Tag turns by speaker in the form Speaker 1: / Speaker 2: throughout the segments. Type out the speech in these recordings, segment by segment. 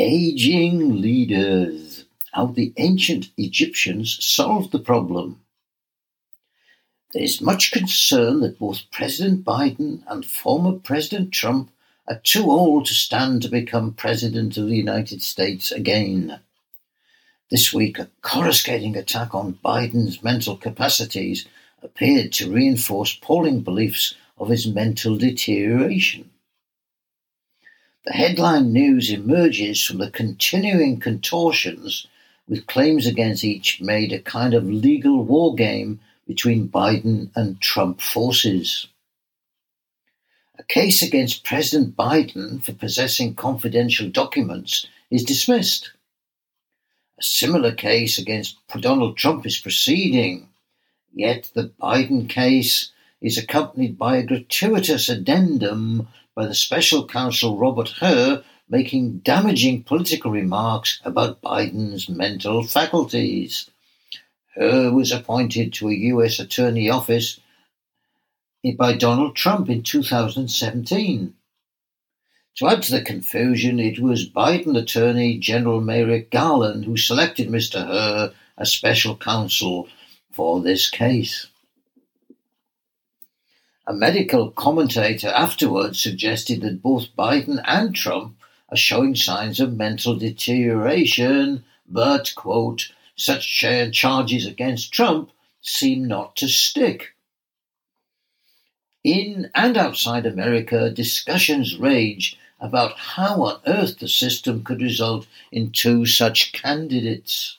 Speaker 1: Aging leaders: How the ancient Egyptians solved the problem. There is much concern that both President Biden and former President Trump are too old to stand to become President of the United States again. This week, a coruscating attack on Biden's mental capacities appeared to reinforce polling beliefs of his mental deterioration. The headline news emerges from the continuing contortions, with claims against each made a kind of legal war game between Biden and Trump forces. A case against President Biden for possessing confidential documents is dismissed. A similar case against Donald Trump is proceeding, yet the Biden case is accompanied by a gratuitous addendum by the special counsel Robert Hur making damaging political remarks about Biden's mental faculties. Hur was appointed to a U.S. Attorney office by Donald Trump in 2017. To add to the confusion, it was Biden Attorney General Merrick Garland who selected Mr. Hur as special counsel for this case. A medical commentator afterwards suggested that both Biden and Trump are showing signs of mental deterioration, but, quote, such charges against Trump seem not to stick. In and outside America, discussions rage about how on earth the system could result in two such candidates.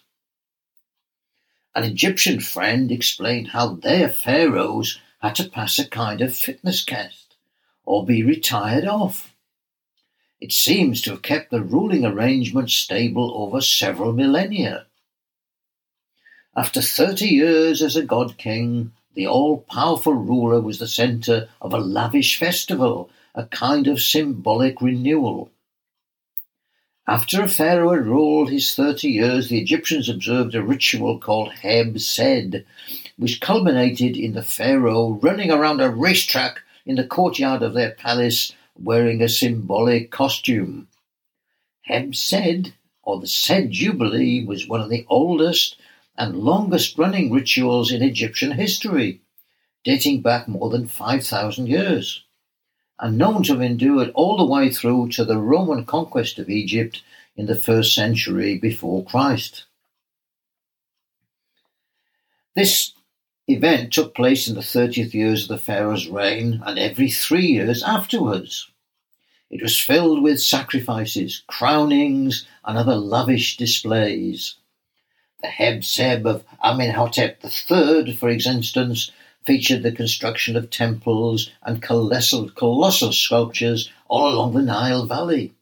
Speaker 1: An Egyptian friend explained how their pharaohs had to pass a kind of fitness test or be retired off. It seems to have kept the ruling arrangement stable over several millennia. After thirty years as a god king, the all powerful ruler was the center of a lavish festival, a kind of symbolic renewal. After a pharaoh had ruled his thirty years, the Egyptians observed a ritual called Heb Sed, which culminated in the pharaoh running around a racetrack in the courtyard of their palace wearing a symbolic costume. Heb Sed, or the Sed Jubilee, was one of the oldest and longest running rituals in Egyptian history, dating back more than 5,000 years, and known to have endured all the way through to the Roman conquest of Egypt in the first century before Christ. This event took place in the 30th years of the Pharaoh's reign and every three years afterwards. It was filled with sacrifices, crownings, and other lavish displays. The Heb Sed of Amenhotep III, for instance, featured the construction of temples and colossal, colossal sculptures all along the Nile Valley.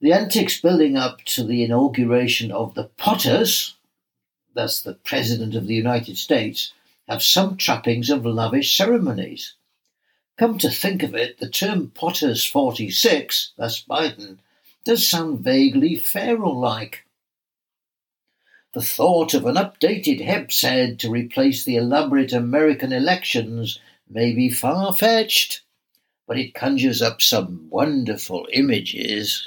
Speaker 1: The antics building up to the inauguration of the POTUS, thus the President of the United States, have some trappings of lavish ceremonies. Come to think of it, the term POTUS 46, thus Biden, does sound vaguely Pharaoh like. The thought of an updated Heb Sed to replace the elaborate American elections may be far fetched, but it conjures up some wonderful images.